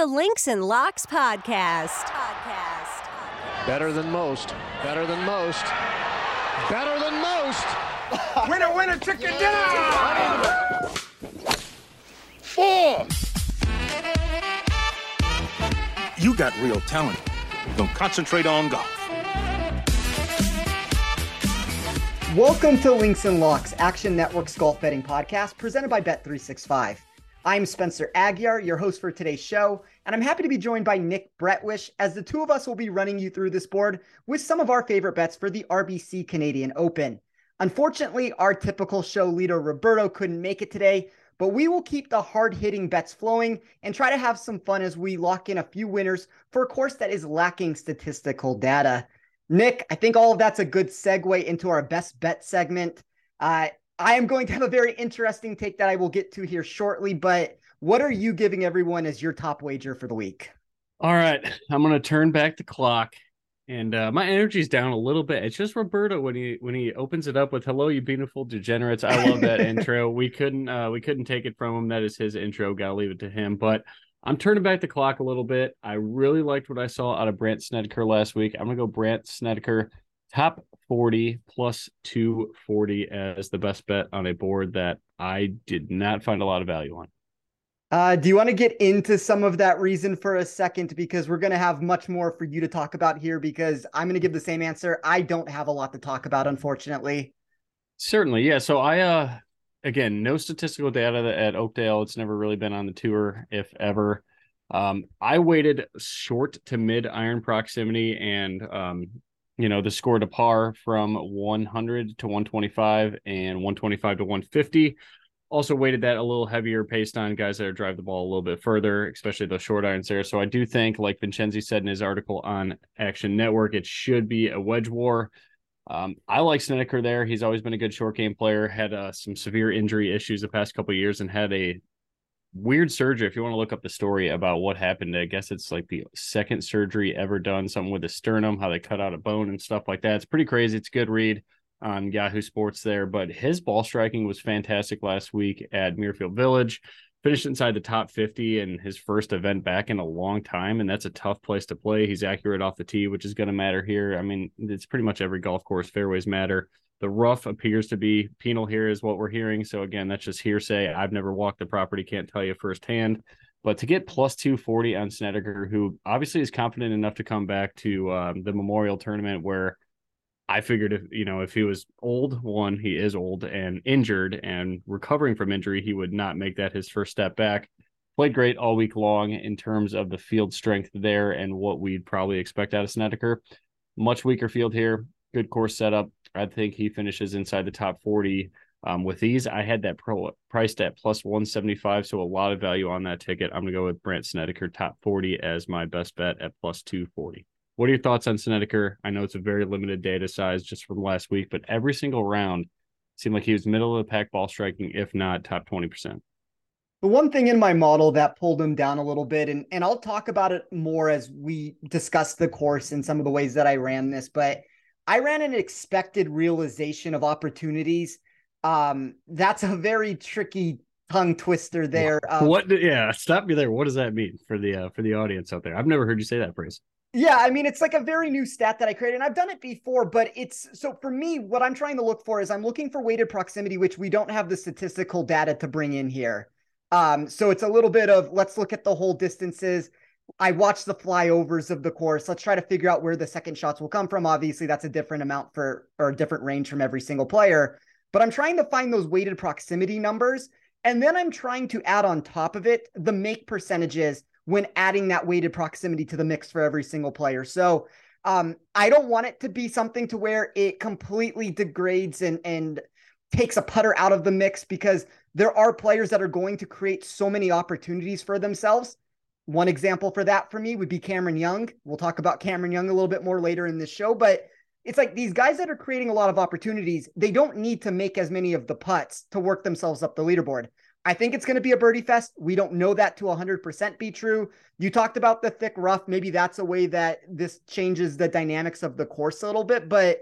The Links and Locks Podcast. Podcast. Better than most. Better than most. Better than most. Winner, winner, chicken dinner! Four! You got real talent. You're gonna concentrate on golf. Welcome to Links and Locks, Action Network's golf betting podcast presented by Bet365. I'm Spencer Aguiar, your host for today's show, and I'm happy to be joined by Nick Bretwisch as the two of us will be running you through this board with some of our favorite bets for the RBC Canadian Open. Unfortunately, our typical show leader Roberto couldn't make it today, but we will keep the hard hitting bets flowing and try to have some fun as we lock in a few winners for a course that is lacking statistical data. Nick, I think all of that's a good segue into our best bet segment. Uh, I am going to have a very interesting take that I will get to here shortly, but what are you giving everyone as your top wager for the week? All right, I'm gonna turn back the clock, and uh, my energy's down a little bit. It's just Roberto when he when he opens it up with "Hello, you beautiful degenerates." I love that intro. We couldn't uh, we couldn't take it from him. That is his intro. Gotta leave it to him. But I'm turning back the clock a little bit. I really liked what I saw out of Brandt Snedeker last week. I'm gonna go Brandt Snedeker top 40 plus 240 as the best bet on a board that I did not find a lot of value on. Uh, do you want to get into some of that reason for a second? Because we're going to have much more for you to talk about here because I'm going to give the same answer. I don't have a lot to talk about, unfortunately. Certainly, yeah. So I uh again, no statistical data at Oakdale. It's never really been on the tour, if ever. Um, I waited short to mid iron proximity and um, you know, the score to par from 100 to 125 and 125 to 150. Also weighted that a little heavier based on guys that are drive the ball a little bit further, especially the short irons there. So I do think, like Vincenzi said in his article on Action Network, it should be a wedge war. Um, I like Snedeker there. He's always been a good short game player. Had uh, some severe injury issues the past couple years and had a weird surgery. If you want to look up the story about what happened, I guess it's like the second surgery ever done. Something with the sternum, how they cut out a bone and stuff like that. It's pretty crazy. It's a good read on Yahoo Sports there. But his ball striking was fantastic last week at Muirfield Village. Finished inside the top 50 in his first event back in a long time. And that's a tough place to play. He's accurate off the tee, which is going to matter here. I mean, it's pretty much every golf course. Fairways matter. The rough appears to be penal here, is what we're hearing. So, again, that's just hearsay. I've never walked the property, can't tell you firsthand. But to get plus 240 on Snedeker, who obviously is confident enough to come back to um, the Memorial Tournament where I figured if you know if he was old, one he is old and injured and recovering from injury, he would not make that his first step back. Played great all week long in terms of the field strength there and what we'd probably expect out of Snedeker. Much weaker field here, good course setup. I think he finishes inside the top forty um, with these. I had that pro priced at plus one seventy five, so a lot of value on that ticket. I'm gonna go with Brandt Snedeker top forty as my best bet at plus two forty. What are your thoughts on Snedeker? I know it's a very limited data size just from last week, but every single round seemed like he was middle of the pack ball striking, if not top 20%. The one thing in my model that pulled him down a little bit, and, and I'll talk about it more as we discuss the course and some of the ways that I ran this, but I ran an expected realization of opportunities. Um, that's a very tricky tongue twister there. Um, what? Yeah, stop me there. What does that mean for the uh, for the audience out there? I've never heard you say that phrase. Yeah, I mean, it's like a very new stat that I created, and I've done it before, but it's so for me, what I'm trying to look for is I'm looking for weighted proximity, which we don't have the statistical data to bring in here. Um, so it's a little bit of let's look at the whole distances. I watch the flyovers of the course. Let's try to figure out where the second shots will come from. Obviously, that's a different amount for or a different range from every single player, but I'm trying to find those weighted proximity numbers. And then I'm trying to add on top of it the make percentages when adding that weighted proximity to the mix for every single player. So um, I don't want it to be something to where it completely degrades and and takes a putter out of the mix because there are players that are going to create so many opportunities for themselves one example for that for me would be Cameron Young. We'll talk about Cameron Young a little bit more later in this show, but it's like these guys that are creating a lot of opportunities, they don't need to make as many of the putts to work themselves up the leaderboard. I think it's going to be a birdie fest. We don't know that to 100% be true. You talked about the thick rough. Maybe that's a way that this changes the dynamics of the course a little bit. But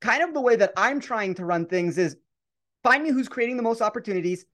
kind of the way that I'm trying to run things is find me who's creating the most opportunities,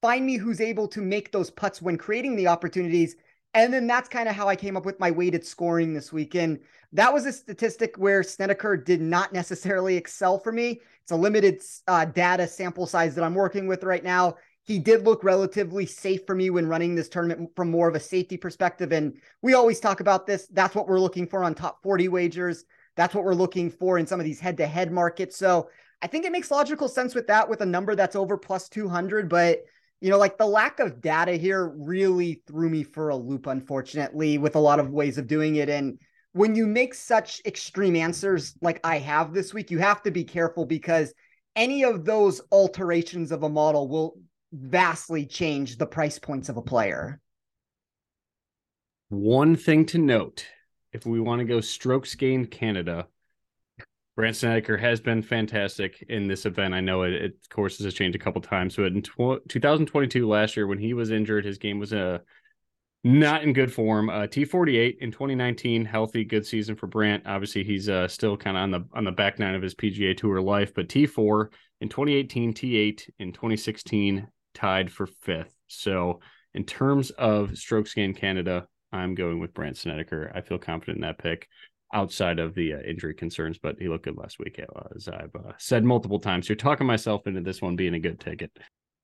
find me who's able to make those putts when creating the opportunities. And then that's kind of how I came up with my weighted scoring this weekend. That was a statistic where Snedeker did not necessarily excel for me. It's a limited uh, data sample size that I'm working with right now he did look relatively safe for me when running this tournament from more of a safety perspective. And we always talk about this. That's what we're looking for on top 40 wagers. That's what we're looking for in some of these head to head markets. So I think it makes logical sense with that, with a number that's over plus 200. But, you know, like the lack of data here really threw me for a loop, unfortunately, with a lot of ways of doing it. And when you make such extreme answers like I have this week, you have to be careful because any of those alterations of a model will vastly change the price points of a player. One thing to note if we want to go strokes gained Canada, Brandt Snedeker has been fantastic in this event. I know it, it courses has changed a couple times, but in tw- 2022, last year when he was injured, his game was uh, not in good form. Uh, T48 in 2019, healthy, good season for Brandt. Obviously, he's uh, still kind of on the on the back nine of his PGA Tour life. But T4 in 2018, T8 in 2016, tied for fifth. So in terms of strokes gained Canada, I'm going with Brandt Snedeker. I feel confident in that pick outside of the uh, injury concerns, but he looked good last week, as I've uh, said multiple times. You're talking myself into this one being a good ticket.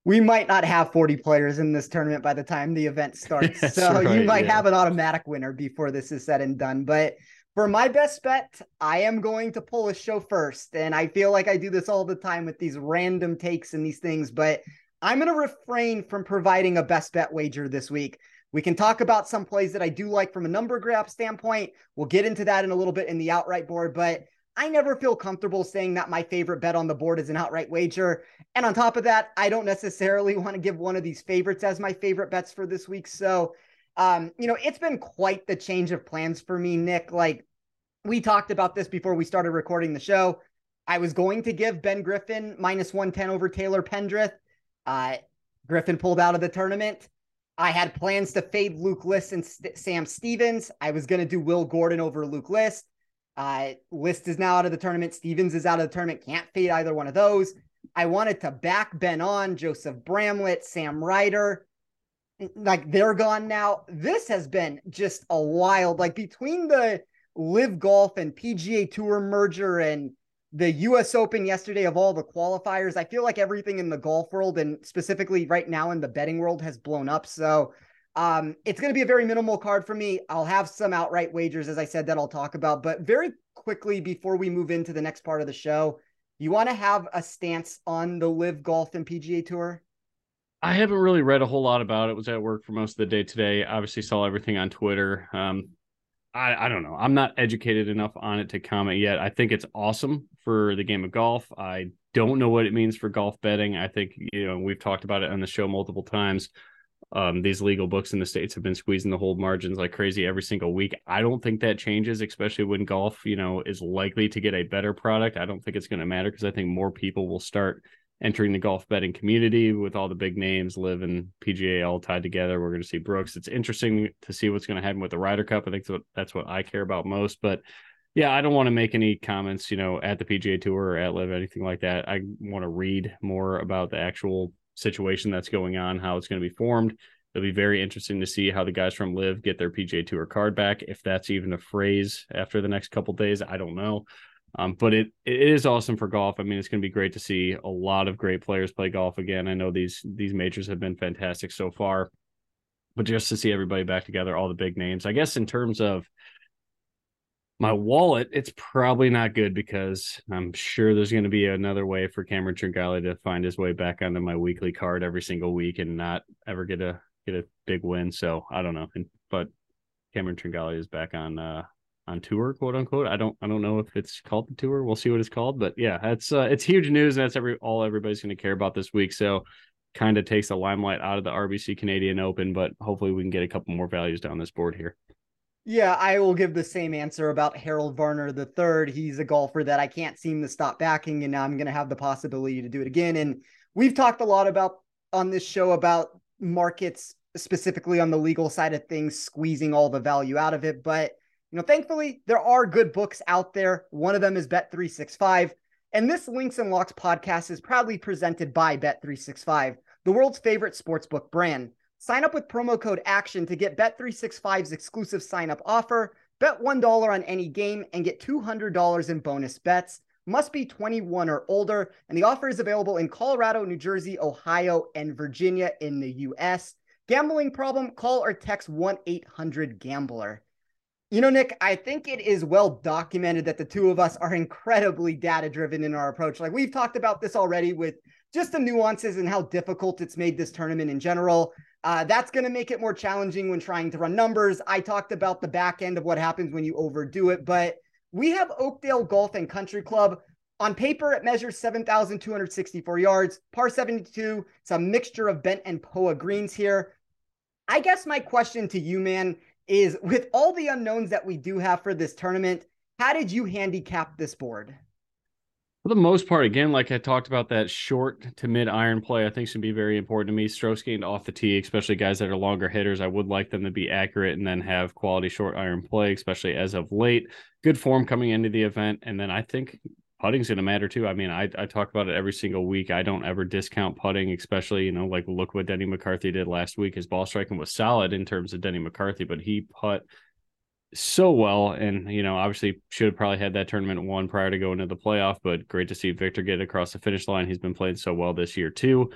We might not have 40 players in this tournament by the time the event starts. so right, you might yeah. have an automatic winner before this is said and done. But for my best bet, I am going to pull a show first. And I feel like I do this all the time with these random takes and these things, but I'm going to refrain from providing a best bet wager this week. We can talk about some plays that I do like from a number graph standpoint. We'll get into that in a little bit in the outright board, but I never feel comfortable saying that my favorite bet on the board is an outright wager. And on top of that, I don't necessarily want to give one of these favorites as my favorite bets for this week. So, um, you know, it's been quite the change of plans for me, Nick. Like we talked about this before we started recording the show. I was going to give Ben Griffin minus 110 over Taylor Pendrith. Uh, Griffin pulled out of the tournament. I had plans to fade Luke List and St- Sam Stevens. I was going to do Will Gordon over Luke List. Uh, List is now out of the tournament. Stevens is out of the tournament. Can't fade either one of those. I wanted to back Ben on Joseph Bramlett, Sam Ryder. Like they're gone now. This has been just a wild, like between the LIV golf and PGA Tour merger and the US Open yesterday of all the qualifiers. I feel like everything in the golf world and specifically right now in the betting world has blown up. So um, it's going to be a very minimal card for me. I'll have some outright wagers, as I said, that I'll talk about. But very quickly before we move into the next part of the show, you want to have a stance on the LIV golf and PGA tour? I haven't really read a whole lot about it. Was at work for most of the day today. Obviously, saw everything on Twitter. Um, I, I don't know. I'm not educated enough on it to comment yet. I think it's awesome for the game of golf. I don't know what it means for golf betting. I think, you know, we've talked about it on the show multiple times. Um, these legal books in the states have been squeezing the hold margins like crazy every single week. I don't think that changes, especially when golf, you know, is likely to get a better product. I don't think it's going to matter because I think more people will start entering the golf betting community with all the big names, LIV and PGA all tied together. We're going to see Brooks. It's interesting to see what's going to happen with the Ryder Cup. I think that's what, that's what I care about most. But yeah, I don't want to make any comments, you know, at the PGA Tour or at LIV, anything like that. I want to read more about the actual situation that's going on, how it's going to be formed. It'll be very interesting to see how the guys from LIV get their PGA Tour card back. If that's even a phrase after the next couple days, I don't know. Um, but it it is awesome for golf. I mean, it's going to be great to see a lot of great players play golf again. I know these these majors have been fantastic so far, but just to see everybody back together, all the big names. I guess in terms of my wallet, it's probably not good because I'm sure there's going to be another way for Cameron Tringale to find his way back onto my weekly card every single week and not ever get a get a big win. So I don't know, but Cameron Tringale is back on uh, on tour, quote unquote. I don't I don't know if it's called the tour. We'll see what it's called, but yeah, it's uh, it's huge news, and that's every all everybody's going to care about this week. So kind of takes the limelight out of the RBC Canadian Open, but hopefully we can get a couple more values down this board here. Yeah, I will give the same answer about Harold Varner the third. He's a golfer that I can't seem to stop backing, and now I'm going to have the possibility to do it again. And we've talked a lot about on this show about markets specifically on the legal side of things, squeezing all the value out of it. But you know, thankfully there are good books out there. One of them is Bet three six five, and this Links and Locks podcast is proudly presented by Bet three six five, the world's favorite sportsbook brand. Sign up with promo code ACTION to get Bet365's exclusive sign up offer. Bet $1 on any game and get $200 in bonus bets. Must be 21 or older, and the offer is available in Colorado, New Jersey, Ohio, and Virginia in the US. Gambling problem? Call or text 1 800 Gambler. You know, Nick, I think it is well documented that the two of us are incredibly data driven in our approach. Like we've talked about this already with just the nuances and how difficult it's made this tournament in general. Uh, that's going to make it more challenging when trying to run numbers. I talked about the back end of what happens when you overdo it, but we have Oakdale Golf and Country Club. On paper, it measures 7,264 yards, par 72. It's a mixture of bent and POA greens here. I guess my question to you, man, is with all the unknowns that we do have for this tournament, how did you handicap this board? For the most part, again, like I talked about, that short to mid iron play, I think should be very important to me. Strokes gained off the tee, especially guys that are longer hitters. I would like them to be accurate and then have quality short iron play, especially as of late. Good form coming into the event. And then I think putting's going to matter too. I mean, I, I talk about it every single week. I don't ever discount putting, especially, you know, like look what Denny McCarthy did last week. His ball striking was solid in terms of Denny McCarthy, but he put so well and you know obviously should have probably had that tournament won prior to going to the playoff but great to see Viktor get across the finish line he's been playing so well this year too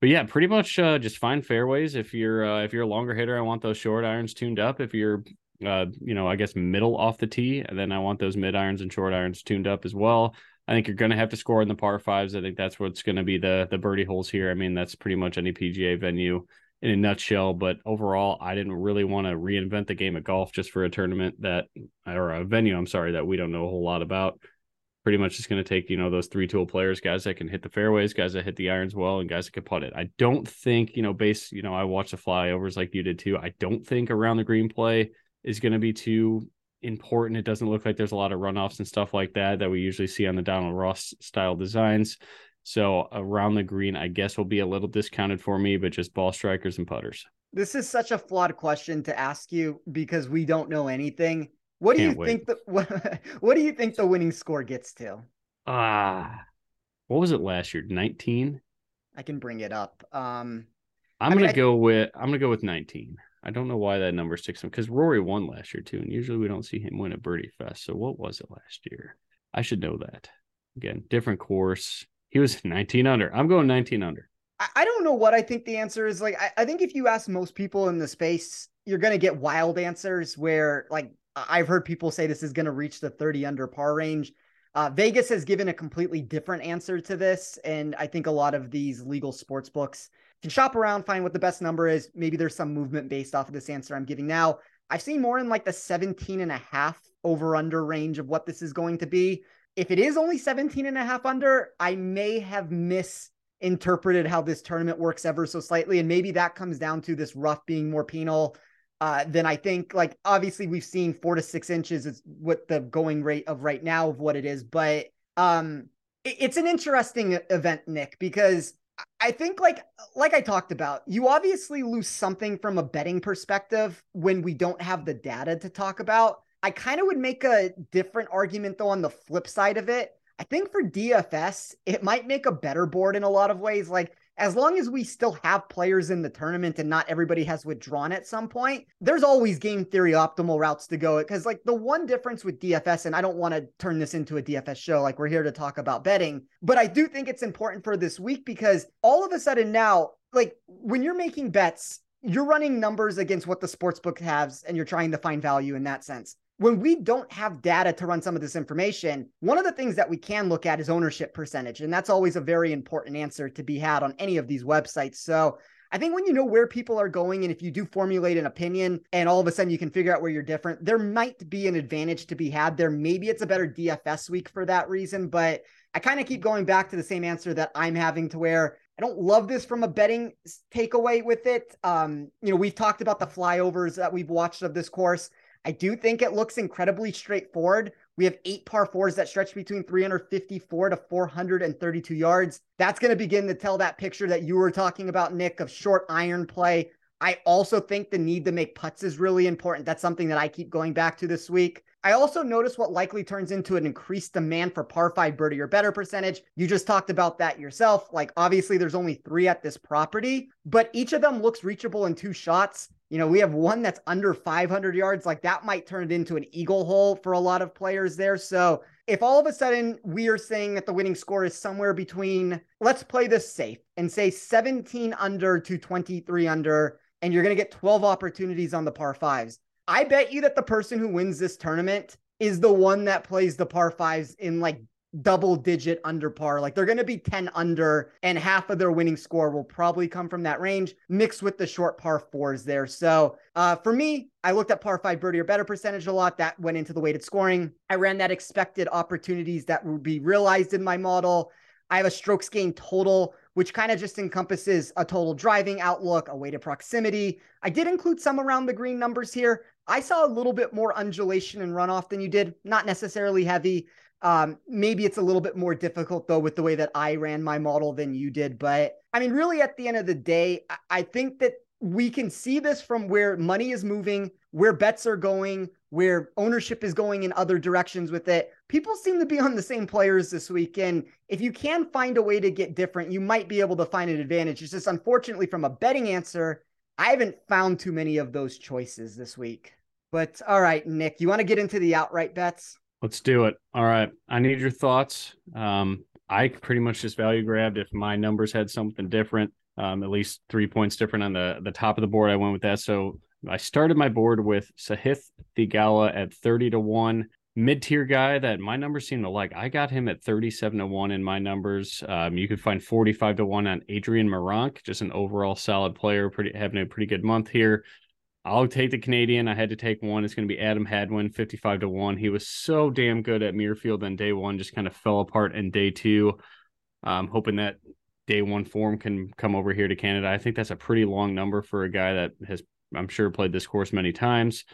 but yeah pretty much uh, just find fairways if you're uh, if you're a longer hitter i want those short irons tuned up if you're uh, you know i guess middle off the tee and then i want those mid irons and short irons tuned up as well i think you're going to have to score in the par fives i think that's what's going to be the the birdie holes here i mean that's pretty much any pga venue in a nutshell. But overall, I didn't really want to reinvent the game of golf just for a tournament that, or a venue, I'm sorry, that we don't know a whole lot about. Pretty much just going to take, you know, those three tool players, guys that can hit the fairways, guys that hit the irons well, and guys that can putt it. I don't think, you know, base, you know, I watch the flyovers like you did too. I don't think around the green play is going to be too important. It doesn't look like there's a lot of runoffs and stuff like that that we usually see on the Donald Ross style designs. So around the green, I guess will be a little discounted for me, but just ball strikers and putters. This is such a flawed question to ask you because we don't know anything. What do Can't you wait. think the what, what do you think the winning score gets to? Ah, uh, what was it last year? 19? I can bring it up. Um I'm I gonna go with I'm gonna go with 19. I don't know why that number sticks because Rory won last year too, and usually we don't see him win a birdie fest. So what was it last year? I should know that. Again, different course. He was 19 under. I'm going 19 under. I don't know what I think the answer is. Like, I, I think if you ask most people in the space, you're going to get wild answers where, like, I've heard people say this is going to reach the 30 under par range. Uh, Vegas has given a completely different answer to this. And I think a lot of these legal sports books can shop around, find what the best number is. Maybe there's some movement based off of this answer I'm giving now. I've seen more in like the 17 and a half over under range of what this is going to be. If it is only 17 and a half under, I may have misinterpreted how this tournament works ever so slightly. And maybe that comes down to this rough being more penal uh, than I think. Like, obviously, we've seen four to six inches is what the going rate of right now of what it is. But um, it, it's an interesting event, Nick, because I think like like I talked about, you obviously lose something from a betting perspective when we don't have the data to talk about. I kind of would make a different argument though on the flip side of it. I think for DFS, it might make a better board in a lot of ways. Like as long as we still have players in the tournament and not everybody has withdrawn at some point, there's always game theory optimal routes to go. Because, like, the one difference with DFS, and I don't want to turn this into a DFS show, like, we're here to talk about betting, but I do think it's important for this week because all of a sudden now, like, when you're making bets, you're running numbers against what the sports book has and you're trying to find value in that sense when we don't have data to run some of this information, one of the things that we can look at is ownership percentage. And that's always a very important answer to be had on any of these websites. So I think when you know where people are going, and if you do formulate an opinion and all of a sudden you can figure out where you're different, there might be an advantage to be had there. Maybe it's a better DFS week for that reason. But I kind of keep going back to the same answer that I'm having to where I don't love this from a betting takeaway with it. Um, you know, we've talked about the flyovers that we've watched of this course. I do think it looks incredibly straightforward. We have eight par fours that stretch between 354 to 432 yards. That's going to begin to tell that picture that you were talking about, Nick, of short iron play. I also think the need to make putts is really important. That's something that I keep going back to this week. I also notice what likely turns into an increased demand for par five birdie or better percentage. You just talked about that yourself. Like, obviously, there's only three at this property, but each of them looks reachable in two shots. You know, we have one that's under 500 yards. Like, that might turn it into an eagle hole for a lot of players there. So, if all of a sudden we are saying that the winning score is somewhere between, let's play this safe and say 17 under to 23 under, and you're going to get 12 opportunities on the par fives. I bet you that the person who wins this tournament is the one that plays the par fives in like double digit under par. Like they're going to be 10 under, and half of their winning score will probably come from that range mixed with the short par fours there. So uh, for me, I looked at par five birdie or better percentage a lot. That went into the weighted scoring. I ran that expected opportunities that would be realized in my model. I have a strokes gain total which kind of just encompasses a total driving outlook, a weighted proximity. I did include some around the green numbers here. I saw a little bit more undulation and runoff than you did, not necessarily heavy. Um, maybe it's a little bit more difficult though with the way that I ran my model than you did. But I mean, really, at the end of the day, I think that we can see this from where money is moving, where bets are going, where ownership is going in other directions with it. People seem to be on the same players this week. And if you can find a way to get different, you might be able to find an advantage. It's just unfortunately, from a betting answer, I haven't found too many of those choices this week. But all right, Nick, you want to get into the outright bets? Let's do it. All right. I need your thoughts. Um, I pretty much just value grabbed if my numbers had something different um, at least three points different on the the top of the board. I went with that. So I started my board with Sahith Theegala at 30 to 1. Mid tier guy that my numbers seem to like. I got him at 37 to 1 in my numbers. Um, you could find 45 to 1 on Adrian Meronk, just an overall solid player, pretty having a pretty good month here. I'll take the Canadian. I had to take one. It's going to be Adam Hadwin, 55 to 1. He was so damn good at Muirfield on day one, just kind of fell apart in day two. I'm hoping that day one form can come over here to Canada. I think that's a pretty long number for a guy that has, I'm sure, played this course many times.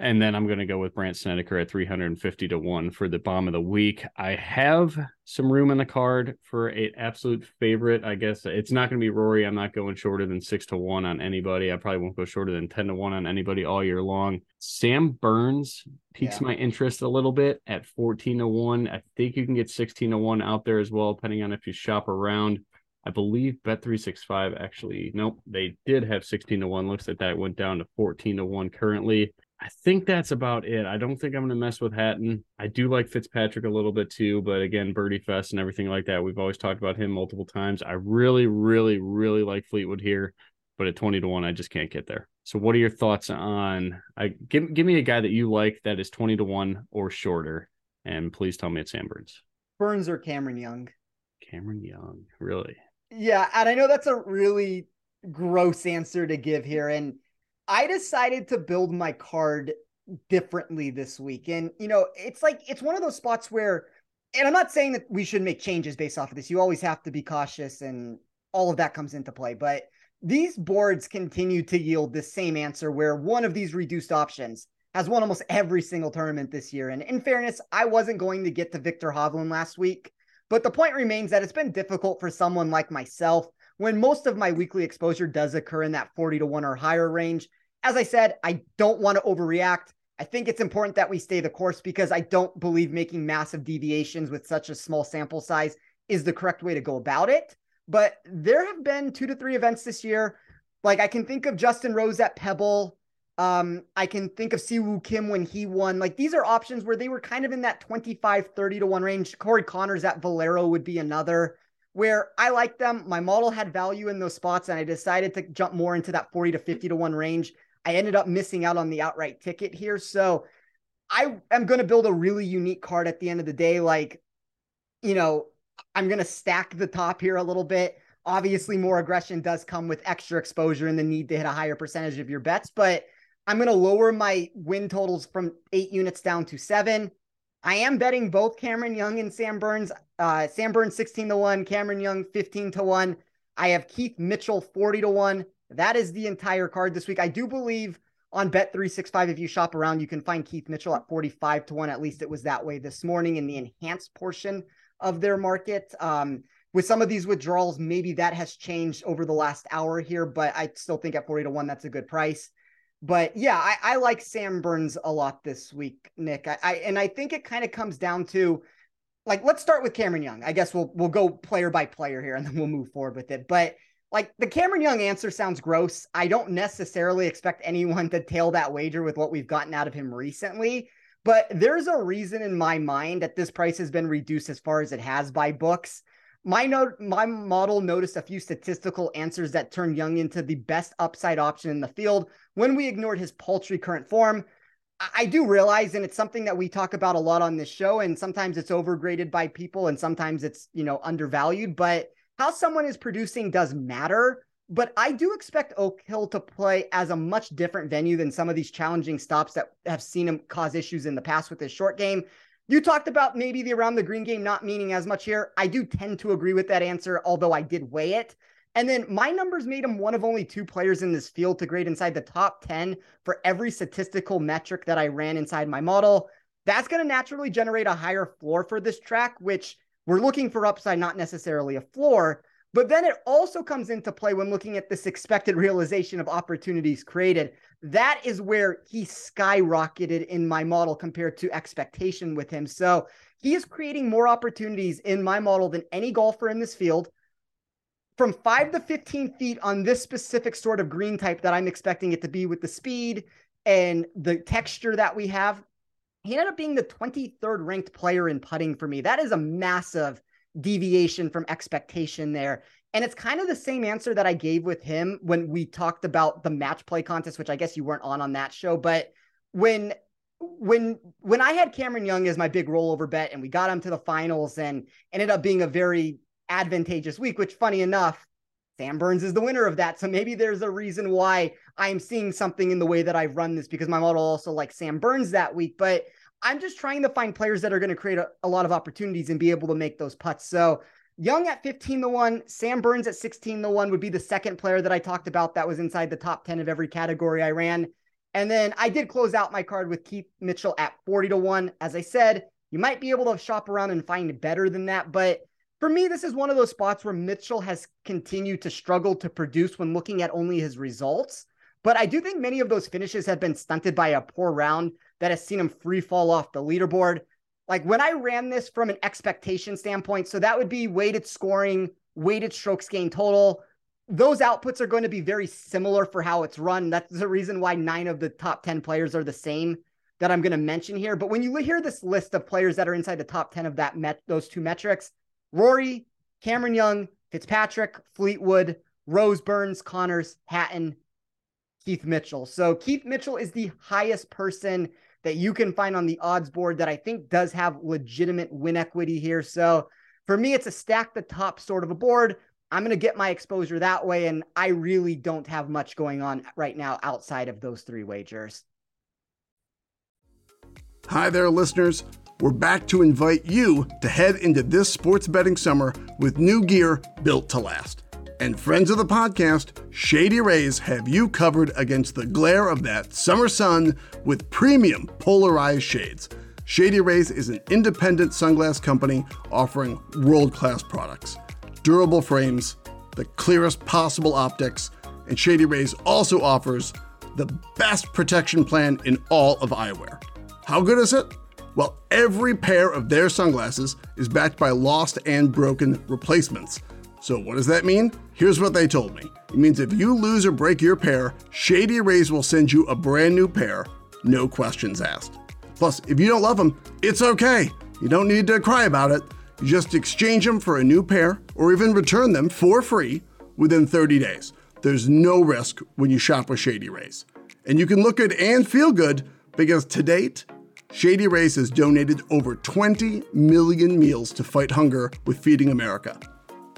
And then I'm going to go with Brandt Snedeker at 350 to 1 for the bomb of the week. I have some room in the card for an absolute favorite. I guess it's not going to be Rory. I'm not going shorter than 6 to 1 on anybody. I probably won't go shorter than 10 to 1 on anybody all year long. Sam Burns piques yeah. my interest a little bit at 14 to 1. I think you can get 16 to 1 out there as well, depending on if you shop around. I believe Bet365 actually, nope, they did have 16 to 1. Looks like that went down to 14 to 1 currently. I think that's about it. I don't think I'm going to mess with Hatton. I do like Fitzpatrick a little bit too, but again, Birdie Fest and everything like that. We've always talked about him multiple times. I really, really, really like Fleetwood here, but at 20 to 1, I just can't get there. So, what are your thoughts on? I give give me a guy that you like that is 20 to 1 or shorter, and please tell me it's Sam Burns. Burns or Cameron Young? Cameron Young, really? Yeah, and I know that's a really gross answer to give here. And I decided to build my card differently this week. And, you know, it's like, it's one of those spots where, and I'm not saying that we should make changes based off of this. You always have to be cautious and all of that comes into play. But these boards continue to yield the same answer where one of these reduced options has won almost every single tournament this year. And in fairness, I wasn't going to get to Viktor Hovland last week but the point remains that it's been difficult for someone like myself when most of my weekly exposure does occur in that 40 to 1 or higher range. As I said, I don't want to overreact. I think it's important that we stay the course because I don't believe making massive deviations with such a small sample size is the correct way to go about it. But there have been two to three events this year. Like I can think of Justin Rose at Pebble um, I can think of Si Woo Kim when he won. Like these are options where they were kind of in that 25, 30 to 1 range. Corey Conners at Valero would be another where I like them. My model had value in those spots, and I decided to jump more into that 40 to 50 to 1 range. I ended up missing out on the outright ticket here. So I am going to build a really unique card at the end of the day. Like, you know, I'm going to stack the top here a little bit. Obviously, more aggression does come with extra exposure and the need to hit a higher percentage of your bets, but I'm going to lower my win totals from eight units down to seven. I am betting both Cameron Young and Sam Burns. Uh, Sam Burns 16 to 1, Cameron Young 15 to 1. I have Keith Mitchell 40 to 1. That is the entire card this week. I do believe on Bet365, if you shop around, you can find Keith Mitchell at 45 to 1. At least it was that way this morning in the enhanced portion of their market. Um, with some of these withdrawals, maybe that has changed over the last hour here, but I still think at 40 to 1, that's a good price. But yeah, I, I like Sam Burns a lot this week, Nick. I, I and I think it kind of comes down to like let's start with Cameron Young. I guess we'll we'll go player by player here and then we'll move forward with it. But like the Cameron Young answer sounds gross. I don't necessarily expect anyone to tail that wager with what we've gotten out of him recently. But there's a reason in my mind that this price has been reduced as far as it has by books. My note, my model noticed a few statistical answers that turned Young into the best upside option in the field when we ignored his paltry current form. I do realize, and it's something that we talk about a lot on this show, and sometimes it's overgraded by people, and sometimes it's you know undervalued. But how someone is producing does matter. But I do expect Oak Hill to play as a much different venue than some of these challenging stops that have seen him cause issues in the past with his short game. You talked about maybe the around the green game not meaning as much here. I do tend to agree with that answer, although I did weigh it. And then my numbers made him one of only two players in this field to grade inside the top 10 for every statistical metric that I ran inside my model. That's going to naturally generate a higher floor for this track, which we're looking for upside, not necessarily a floor. But then it also comes into play when looking at this expected realization of opportunities created. That is where he skyrocketed in my model compared to expectation with him. So he is creating more opportunities in my model than any golfer in this field. From five to 15 feet on this specific sort of green type that I'm expecting it to be with the speed and the texture that we have, he ended up being the 23rd ranked player in putting for me. That is a massive deviation from expectation there. And it's kind of the same answer that I gave with him when we talked about the match play contest, which I guess you weren't on on that show. But when when when I had Cameron Young as my big rollover bet and we got him to the finals and ended up being a very advantageous week, which funny enough, Sam Burns is the winner of that. So maybe there's a reason why I'm seeing something in the way that I've run this because my model also like Sam Burns that week. But I'm just trying to find players that are going to create a, a, lot of opportunities and be able to make those putts. So Young at 15 to 1, Sam Burns at 16 to 1 would be the second player that I talked about that was inside the top 10 of every category I ran. And then I did close out my card with Keith Mitchell at 40 to 1. As I said, you might be able to shop around and find better than that. But for me, this is one of those spots where Mitchell has continued to struggle to produce when looking at only his results. But I do think many of those finishes have been stunted by a poor round that has seen him free fall off the leaderboard. Like when I ran this from an expectation standpoint, so that would be weighted scoring, weighted strokes gain total. Those outputs are going to be very similar for how it's run. That's the reason why nine of the top 10 players are the same that I'm going to mention here. But when you hear this list of players that are inside the top 10 of that met those two metrics, Rory, Cameron Young, Fitzpatrick, Fleetwood, Rose Burns, Conners, Hatton, Keith Mitchell. So Keith Mitchell is the highest person that you can find on the odds board that I think does have legitimate win equity here. So for me, it's a stack the top sort of a board. I'm going to get my exposure that way. And I really don't have much going on right now outside of those three wagers. Hi there, listeners. We're back to invite you to head into this sports betting summer with new gear built to last. And friends of the podcast, Shady Rays have you covered against the glare of that summer sun with premium polarized shades. Shady Rays is an independent sunglass company offering world class products, durable frames, the clearest possible optics, and Shady Rays also offers the best protection plan in all of eyewear. How good is it? Well, every pair of their sunglasses is backed by lost and broken replacements so, what does that mean? Here's what they told me it means if you lose or break your pair, Shady Rays will send you a brand new pair, no questions asked. Plus, if you don't love them, it's okay. You don't need to cry about it. You just exchange them for a new pair or even return them for free within 30 days. There's no risk when you shop with Shady Rays. And you can look good and feel good because to date, Shady Rays has donated over 20 million meals to fight hunger with Feeding America.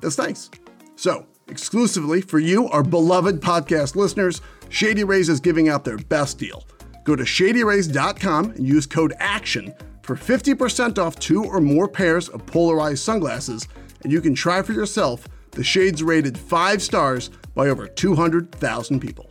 That's nice. So, exclusively for you, our beloved podcast listeners, Shady Rays is giving out their best deal. Go to shadyrays.com and use code ACTION for 50% off two or more pairs of polarized sunglasses, and you can try for yourself the Shades rated five stars by over 200,000 people.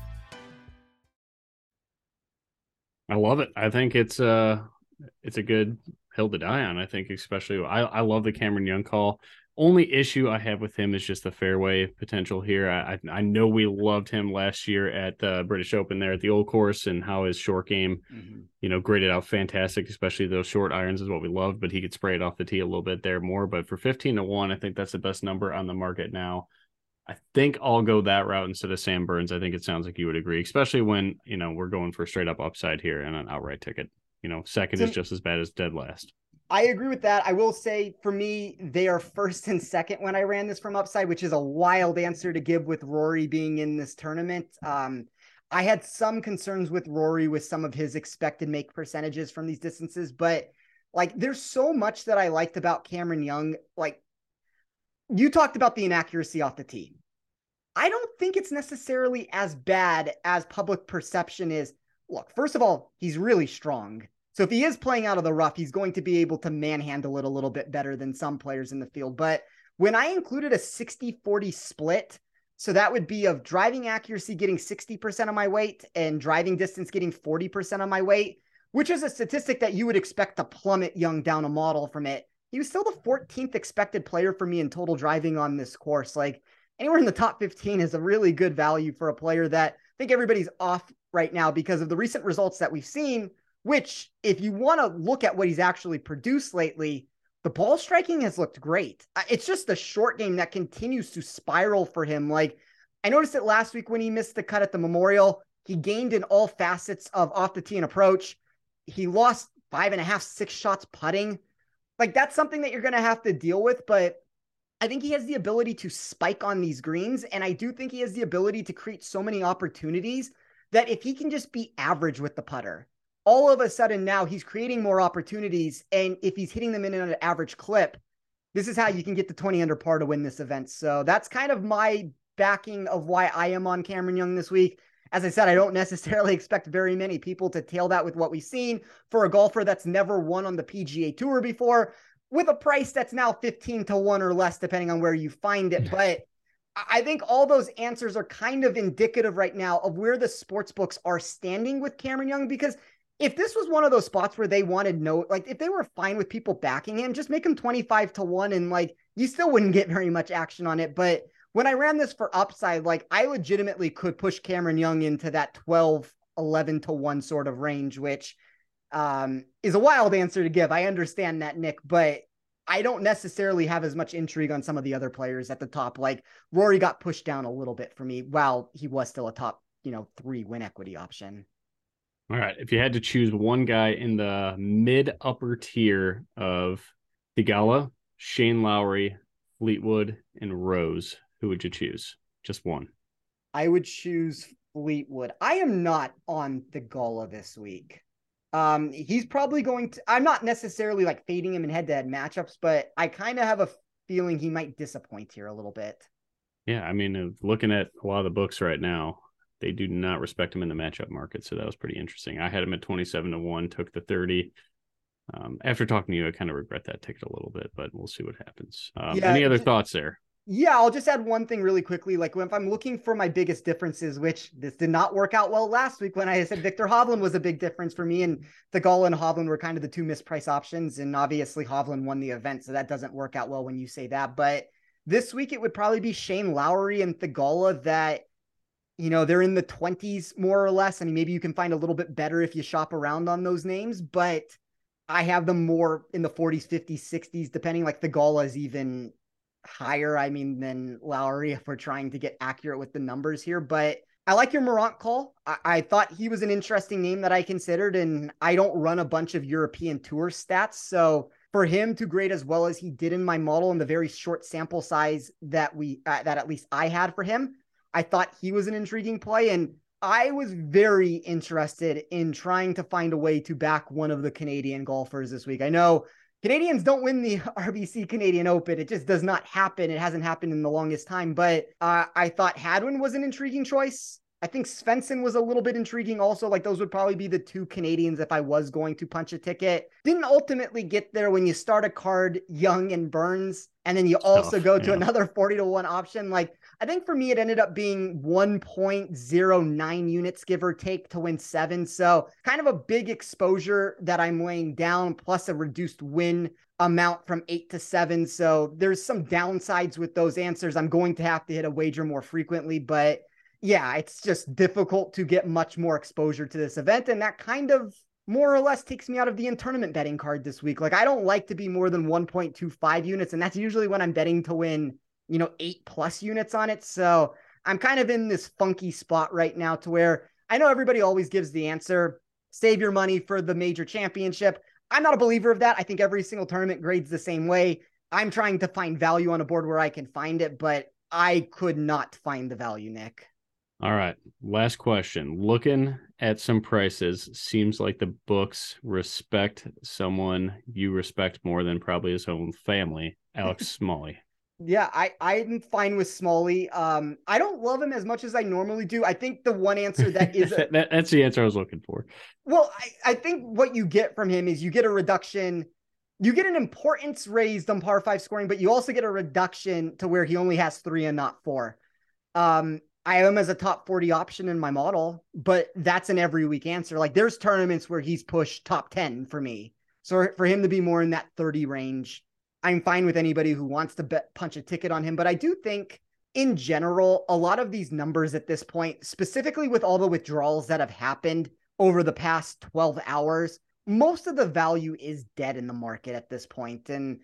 I love it. I think it's uh it's a good hill to die on. I think especially I, I love the Cameron Young call. Only issue I have with him is just the fairway potential here. I I, know we loved him last year at the British Open there at the old course and how his short game, you know, graded out fantastic, especially those short irons is what we loved, but he could spray it off the tee a little bit there more. But for 15 to 1, I think that's the best number on the market now. I think I'll go that route instead of Sam Burns. I think it sounds like you would agree, especially when, you know, we're going for straight up upside here and an outright ticket. You know, second So- is just as bad as dead last. I agree with that. I will say for me, they are first and second when I ran this from upside, which is a wild answer to give with Rory being in this tournament. Um, I had some concerns with Rory with some of his expected make percentages from these distances, but like there's so much that I liked about Cameron Young. Like you talked about the inaccuracy off the tee. I don't think it's necessarily as bad as public perception is. Look, first of all, he's really strong. So if he is playing out of the rough, he's going to be able to manhandle it a little bit better than some players in the field. But when I included a 60 40 split, so that would be of driving accuracy getting 60% of my weight and driving distance getting 40% of my weight, which is a statistic that you would expect to plummet Young down a model from it. He was still the 14th expected player for me in total driving on this course. Like anywhere in the top 15 is a really good value for a player that I think everybody's off right now because of the recent results that we've seen which if you want to look at what he's actually produced lately, the ball striking has looked great. It's just the short game that continues to spiral for him. Like I noticed it last week when he missed the cut at the Memorial. He gained in all facets of off the tee and approach. He lost five and a half, six shots putting. Like that's something that you're going to have to deal with. But I think he has the ability to spike on these greens. And I do think he has the ability to create so many opportunities that if he can just be average with the putter, all of a sudden now he's creating more opportunities. And if he's hitting them in an average clip, this is how you can get the 20 under par to win this event. So that's kind of my backing of why I am on Cameron Young this week. As I said, I don't necessarily expect very many people to tail that with what we've seen for a golfer that's never won on the PGA Tour before, with a price that's now 15 to 1 or less, depending on where you find it. But I think all those answers are kind of indicative right now of where the sports books are standing with Cameron Young because if this was one of those spots where they wanted no, like if they were fine with people backing him, just make him 25 to 1 and like you still wouldn't get very much action on it. But when I ran this for upside, like I legitimately could push Cameron Young into that 12, 11 to 1 sort of range, which um, is a wild answer to give. I understand that, Nick, but I don't necessarily have as much intrigue on some of the other players at the top. Like Rory got pushed down a little bit for me while he was still a top, you know, three win equity option. All right. If you had to choose one guy in the mid upper tier of Theegala, Shane Lowry, Fleetwood, and Rose, who would you choose? Just one. I would choose Fleetwood. I am not on Theegala this week. Um, he's probably going to. I'm not necessarily like fading him in head-to-head matchups, but I kind of have a feeling he might disappoint here a little bit. Yeah, I mean, uh, looking at a lot of the books right now, they do not respect him in the matchup market. So that was pretty interesting. I had him at 27 to 1, took the 30. Um, after talking to you, I kind of regret that ticket a little bit, but we'll see what happens. Um, Yeah, any other thoughts there? Yeah, I'll just add one thing really quickly. Like if I'm looking for my biggest differences, which this did not work out well last week when I said Viktor Hovland was a big difference for me, and Theegala and Hovland were kind of the two mispriced options, and obviously Hovland won the event, so that doesn't work out well when you say that. But this week it would probably be Shane Lowry and Theegala that you know they're in the 20s more or less. I mean, maybe you can find a little bit better if you shop around on those names, but I have them more in the 40s, 50s, 60s, depending. Like Theegala is even higher, I mean, than Lowry if we're trying to get accurate with the numbers here. But I like your Meronk call. I, I thought he was an interesting name that I considered, and I don't run a bunch of European tour stats. So for him to grade as well as he did in my model in the very short sample size that we uh, that at least I had for him, I thought he was an intriguing play and I was very interested in trying to find a way to back one of the Canadian golfers this week. I know Canadians don't win the RBC Canadian Open. It just does not happen. It hasn't happened in the longest time. But uh, I thought Hadwin was an intriguing choice. I think Svensson was a little bit intriguing also. Like those would probably be the two Canadians if I was going to punch a ticket. Didn't ultimately get there when you start a card Young and Burns, and then you also go to yeah. another 40 to 1 option. Like I think for me, it ended up being 1.09 units, give or take, to win seven. So, kind of a big exposure that I'm weighing down, plus a reduced win amount from eight to seven. So, there's some downsides with those answers. I'm going to have to hit a wager more frequently, but yeah, it's just difficult to get much more exposure to this event. And that kind of more or less takes me out of the in tournament betting card this week. Like, I don't like to be more than 1.25 units. And that's usually when I'm betting to win you know, eight plus units on it. So I'm kind of in this funky spot right now to where I know everybody always gives the answer save your money for the major championship. I'm not a believer of that. I think every single tournament grades the same way. I'm trying to find value on a board where I can find it, but I could not find the value, Nick. All right. Last question. Looking at some prices, seems like the books respect someone you respect more than probably his own family, Alex Smalley. Yeah, I I'm fine with Smalley. Um, I don't love him as much as I normally do. I think the one answer that is a, that, that's the answer I was looking for. Well, I, I think what you get from him is you get a reduction, you get an importance raised on par five scoring, but you also get a reduction to where he only has three and not four. Um, I have him as a top 40 option in my model, but that's an every week answer. Like there's tournaments where he's pushed top 10 for me. So for him to be more in that 30 range I'm fine with anybody who wants to bet, punch a ticket on him. But I do think, in general, a lot of these numbers at this point, specifically with all the withdrawals that have happened over the past 12 hours, most of the value is dead in the market at this point. And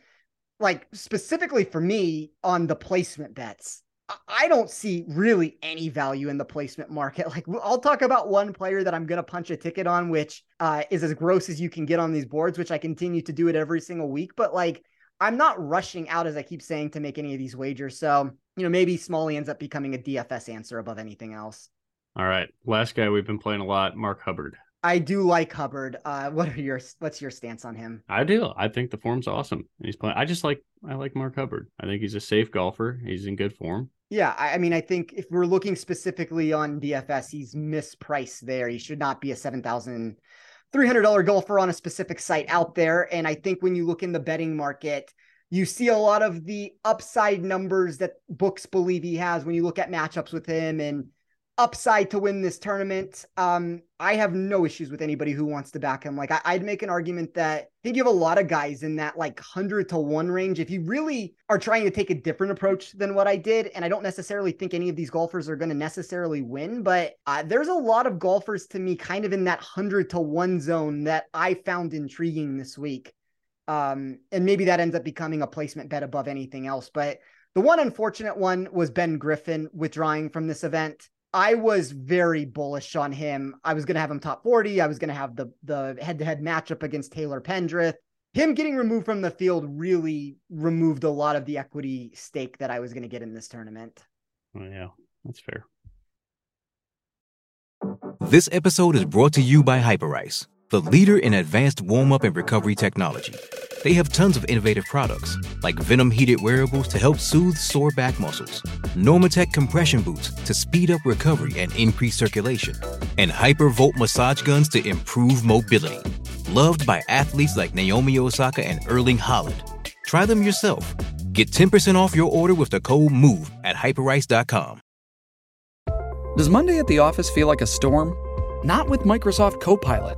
like specifically for me on the placement bets, I don't see really any value in the placement market. Like I'll talk about one player that I'm going to punch a ticket on, which uh, is as gross as you can get on these boards, which I continue to do it every single week. But like I'm not rushing out, as I keep saying, to make any of these wagers. So, you know, maybe Smalley ends up becoming a DFS answer above anything else. All right. Last guy we've been playing a lot, Mark Hubbard. I do like Hubbard. Uh, what are your what's your stance on him? I do. I think the form's awesome. He's playing. I just like I like Mark Hubbard. I think he's a safe golfer. He's in good form. Yeah, I mean, I think if we're looking specifically on DFS, he's mispriced there. He should not be a seven thousand $300 golfer on a specific site out there. And I think when you look in the betting market, you see a lot of the upside numbers that books believe he has when you look at matchups with him and upside to win this tournament. Um, I have no issues with anybody who wants to back him. Like I, would make an argument that I think you have a lot of guys in that like hundred to one range. If you really are trying to take a different approach than what I did, and I don't necessarily think any of these golfers are going to necessarily win, but uh, there's a lot of golfers to me kind of in that hundred to one zone that I found intriguing this week. Um, and maybe that ends up becoming a placement bet above anything else. But the one unfortunate one was Ben Griffin withdrawing from this event. I was very bullish on him. I was going to have him top 40. I was going to have the the head-to-head matchup against Taylor Pendrith. Him getting removed from the field really removed a lot of the equity stake that I was going to get in this tournament. Oh, yeah, that's fair. This episode is brought to you by Hyperice, the leader in advanced warm-up and recovery technology. They have tons of innovative products, like Venom heated wearables to help soothe sore back muscles, Normatec compression boots to speed up recovery and increase circulation, and Hypervolt massage guns to improve mobility. Loved by athletes like Naomi Osaka and Erling Haaland. Try them yourself. Get 10% off your order with the code MOVE at hyperice.com. Does Monday at the office feel like a storm? Not with Microsoft Copilot.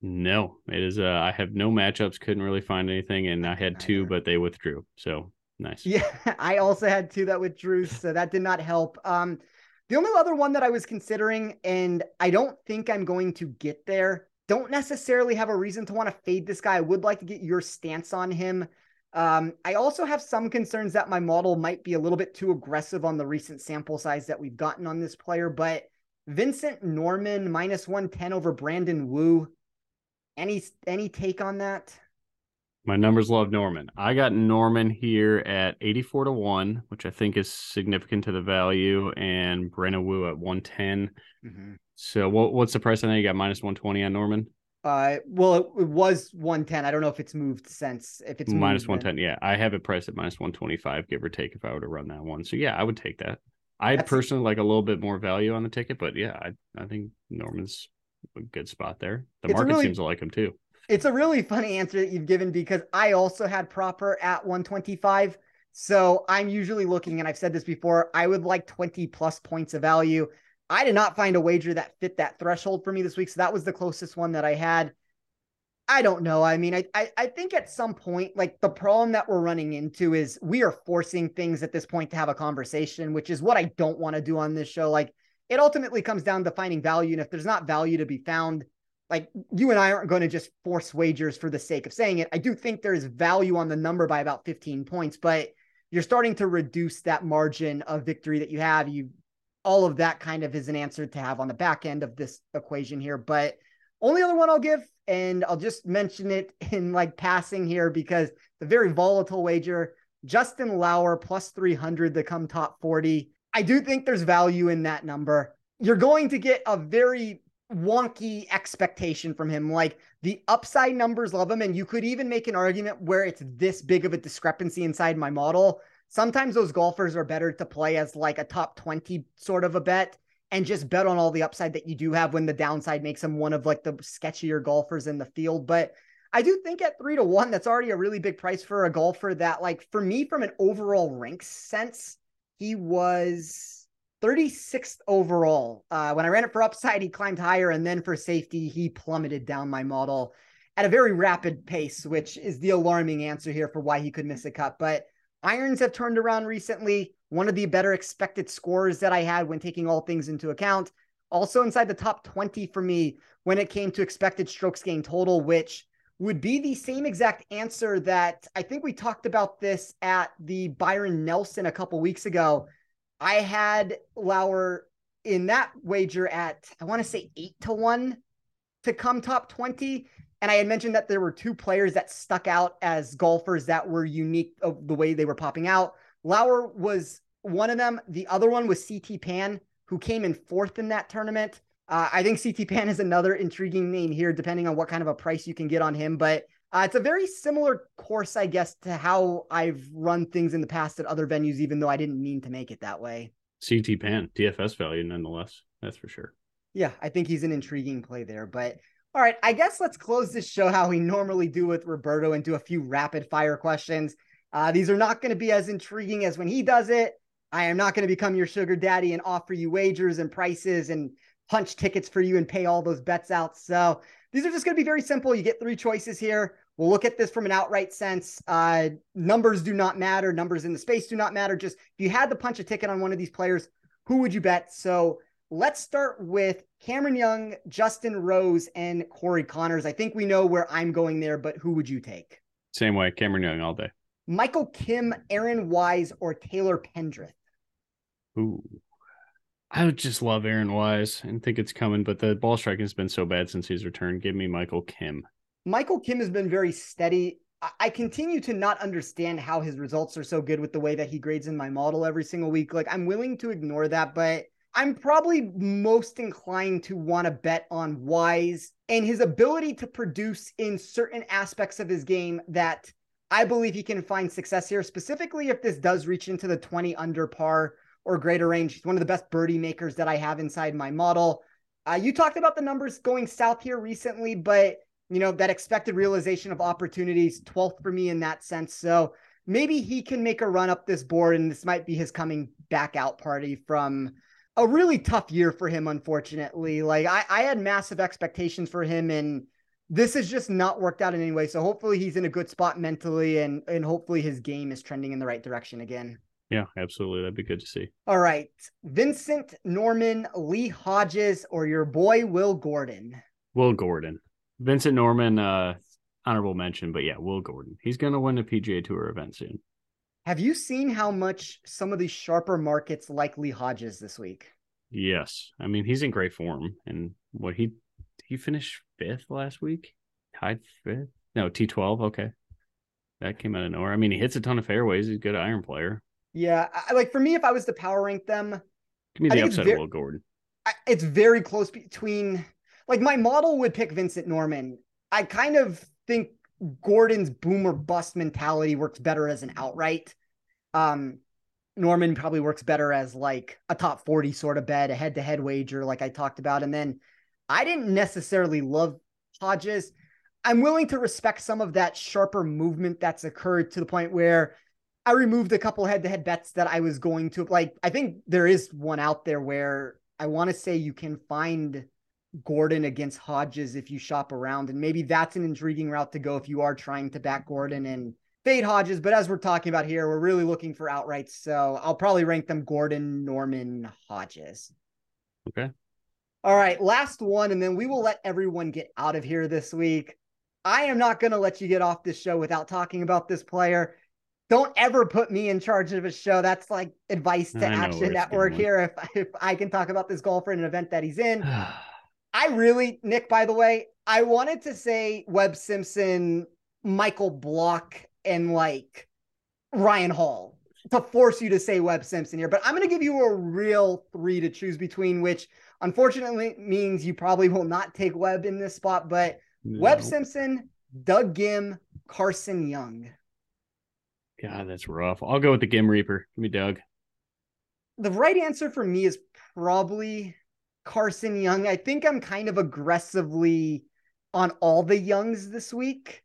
No, it is. Uh, I have no matchups. Couldn't really find anything, and I had two, but they withdrew. So Nice. Yeah, I also had two that withdrew, so that did not help. Um, the only other one that I was considering, and I don't think I'm going to get there, don't necessarily have a reason to want to fade this guy. I would like to get your stance on him. Um, I also have some concerns that my model might be a little bit too aggressive on the recent sample size that we've gotten on this player, but Vincent Norrman minus 110 over Brandon Wu. Any any take on that? My numbers love Norrman. I got Norrman here at 84 to 1, which I think is significant to the value, and Brandon Wu at 110. Mm-hmm. So what what's the price on that? You got minus 120 on Norrman? Uh, well, it, it, was 110. I don't know if it's moved since. If it's minus 110, then... yeah, I have it priced at minus 125, give or take, if I were to run that one. So yeah, I would take that. I That's... personally like a little bit more value on the ticket, but yeah, I I think Norrman's a good spot there. The it's market really, seems to like him too. It's a really funny answer that you've given because I also had proper at 125. So I'm usually looking, and I've said this before, I would like 20 plus points of value. I did not find a wager that fit that threshold for me this week. So that was the closest one that I had. I don't know. I mean, I, I, I think at some point, like the problem that we're running into is we are forcing things at this point to have a conversation, which is what I don't want to do on this show. Like it ultimately comes down to finding value. And if there's not value to be found, like you and I aren't going to just force wagers for the sake of saying it. I do think there is value on the number by about 15 points, but you're starting to reduce that margin of victory that you have. You all of that kind of is an answer to have on the back end of this equation here. But only other one I'll give, and I'll just mention it in like passing here because the very volatile wager, Justin Lauer plus 300 to come top 40. I do think there's value in that number. You're going to get a very wonky expectation from him. Like the upside numbers love him. And you could even make an argument where it's this big of a discrepancy inside my model. Sometimes those golfers are better to play as like a top 20 sort of a bet and just bet on all the upside that you do have when the downside makes him one of like the sketchier golfers in the field. But I do think at three to one, that's already a really big price for a golfer that, like, for me, from an overall rank sense, he was 36th overall. Uh, when I ran it for upside, he climbed higher, and then for safety, he plummeted down my model at a very rapid pace, which is the alarming answer here for why he could miss a cut. But irons have turned around recently. One of the better expected scores that I had when taking all things into account. Also inside the top 20 for me when it came to expected strokes gained total, which would be the same exact answer that I think we talked about this at the Byron Nelson a couple weeks ago. I had Lauer in that wager at, I want to say eight to one to come top 20. And I had mentioned that there were two players that stuck out as golfers that were unique of the way they were popping out. Lauer was one of them. The other one was CT Pan, who came in fourth in that tournament. Uh, I think CT Pan is another intriguing name here, depending on what kind of a price you can get on him. But uh, it's a very similar course, I guess, to how I've run things in the past at other venues, even though I didn't mean to make it that way. CT Pan, DFS value nonetheless. That's for sure. Yeah, I think he's an intriguing play there. But all right, I guess let's close this show how we normally do with Roberto and do a few rapid fire questions. Uh, these are not going to be as intriguing as when he does it. I am not going to become your sugar daddy and offer you wagers and prices and punch tickets for you and pay all those bets out. So these are just going to be very simple. You get three choices here. We'll look at this from an outright sense. Uh, numbers do not matter. Numbers in the space do not matter. Just if you had to punch a ticket on one of these players, who would you bet? So let's start with Cameron Young, Justin Rose, and Corey Conners. I think we know where I'm going there, but who would you take? Same way, Cameron Young all day. Michael Kim, Aaron Wise, or Taylor Pendrith? Ooh. I would just love Aaron Wise and think it's coming, but the ball striking has been so bad since he's returned. Give me Michael Kim. Michael Kim has been very steady. I hmm. continue to not understand how his results are so good with the way that he grades in my model every single week. Like I'm willing to ignore that, but I'm probably most inclined to want to bet on Wise and his ability to produce in certain aspects of his game that I believe he can find success here, specifically if this does reach into the 20 under par or greater range. He's one of the best birdie makers that I have inside my model. Uh, you talked about the numbers going south here recently, but you know that expected realization of opportunities, 12th for me in that sense. So maybe he can make a run up this board, and this might be his coming back out party from a really tough year for him, unfortunately. Like I, I had massive expectations for him and this has just not worked out in any way. So hopefully he's in a good spot mentally and and hopefully his game is trending in the right direction again. Yeah, absolutely. That'd be good to see. All right. Vincent Norrman, Lee Hodges, or your boy Will Gordon. Will Gordon. Vincent Norrman, uh, honorable mention, but yeah, Will Gordon. He's gonna win a PGA Tour event soon. Have you seen how much some of these sharper markets like Lee Hodges this week? Yes. I mean, he's in great form. And what he he finished fifth last week? Tied fifth? No, T12. Okay. That came out of nowhere. I mean, he hits a ton of fairways. He's a good iron player. Yeah. I, like for me, if I was to power rank them, give me the upside very, of Will Gordon. I, it's very close between, like, my model would pick Vincent Norrman. I kind of think Gordon's boomer bust mentality works better as an outright. Um, Norrman probably works better as like a top 40 sort of bet, a head to head wager, like I talked about. And then I didn't necessarily love Hodges. I'm willing to respect some of that sharper movement that's occurred to the point where I removed a couple head to head bets that I was going to like. I think there is one out there where I want to say you can find Gordon against Hodges if you shop around. And maybe that's an intriguing route to go if you are trying to back Gordon and fade Hodges. But as we're talking about here, we're really looking for outrights. So I'll probably rank them Gordon, Norrman, Hodges. Okay. All right. Last one. And then we will let everyone get out of here this week. I am not going to let you get off this show without talking about this player. Don't ever put me in charge of a show. That's like advice to Action Network here. If, if I can talk about this golfer in an event that he's in. I really, Nick, by the way, I wanted to say Webb Simpson, Michael Block, and like Ryan Hall to force you to say Webb Simpson here, but I'm going to give you a real three to choose between, which unfortunately means you probably will not take Webb in this spot, but no. Webb Simpson, Doug Ghim, Carson Young. God, that's rough. I'll go with the Ghim Reaper. Give me Doug. The right answer for me is probably Carson Young. I think I'm kind of aggressively on all the Youngs this week.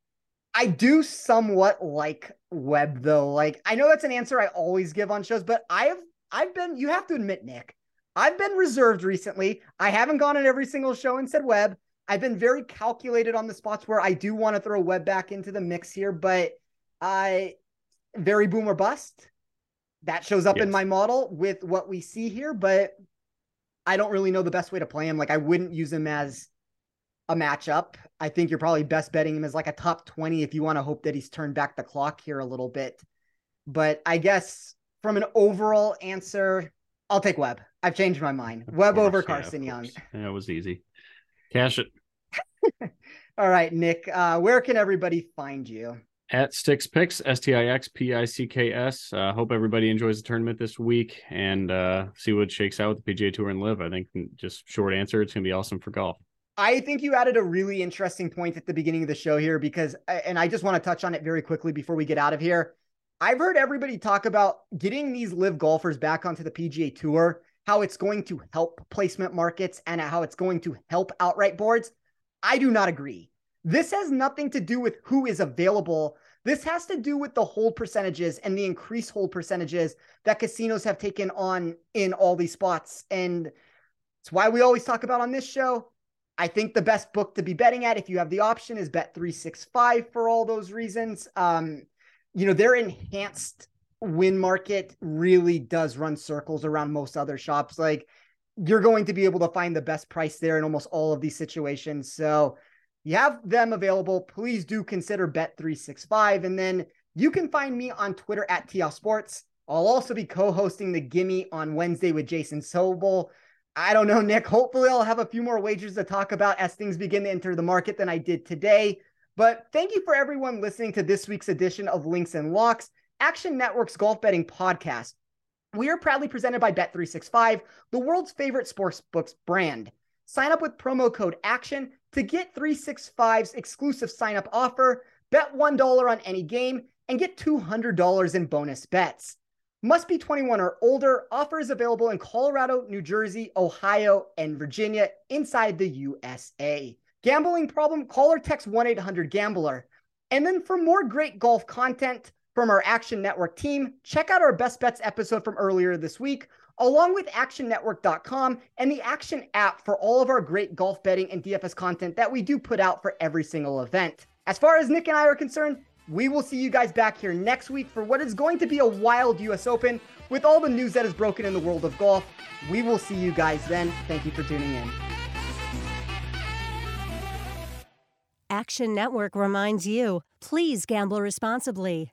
I do somewhat like Webb though. Like I know that's an answer I always give on shows, but I have I've been you have to admit, Nick, I've been reserved recently. I haven't gone on every single show and said Webb. I've been very calculated on the spots where I do want to throw Webb back into the mix here, but I very boomer bust. That shows up yes. in my model with what we see here, but I don't really know the best way to play him. Like I wouldn't use him as a matchup. I think you're probably best betting him as like a top 20 if you want to hope that he's turned back the clock here a little bit. But I guess from an overall answer, I'll take Webb. I've changed my mind. Of Webb course, over Carson yeah, Young. That was easy. Cash it. All right, Nick. Uh, where can everybody find you? At Stix Picks, S T I X P I C K S. Uh, hope everybody enjoys the tournament this week and uh, see what shakes out with the PGA Tour and LIV. I think just short answer, it's going to be awesome for golf. I think you added a really interesting point at the beginning of the show here because, and I just want to touch on it very quickly before we get out of here. I've heard everybody talk about getting these LIV golfers back onto the PGA Tour, how it's going to help placement markets and how it's going to help outright boards. I do not agree. This has nothing to do with who is available. This has to do with the hold percentages and the increased hold percentages that casinos have taken on in all these spots. And it's why we always talk about on this show. I think the best book to be betting at, if you have the option, is Bet 365 for all those reasons. Um, you know, their enhanced win market really does run circles around most other shops. Like, you're going to be able to find the best price there in almost all of these situations. So, you have them available, please do consider Bet365. And then you can find me on Twitter at TL Sports. I'll also be co hosting the Gimme on Wednesday with Jason Sobel. I don't know, Nick. Hopefully, I'll have a few more wagers to talk about as things begin to enter the market than I did today. But thank you for everyone listening to this week's edition of Links and Locks, Action Network's golf betting podcast. We are proudly presented by Bet365, the world's favorite sportsbooks brand. Sign up with promo code ACTION to get 365's exclusive sign up offer, bet $1 on any game, and get $200 in bonus bets. Must be 21 or older. Offer is available in Colorado, New Jersey, Ohio, and Virginia inside the USA. Gambling problem? Call or text 1 800 Gambler. And then for more great golf content from our Action Network team, check out our Best Bets episode from earlier this week along with actionnetwork.com and the Action app for all of our great golf betting and DFS content that we do put out for every single event. As far as Nick and I are concerned, we will see you guys back here next week for what is going to be a wild US Open with all the news that is broken in the world of golf. We will see you guys then. Thank you for tuning in. Action Network reminds you please gamble responsibly.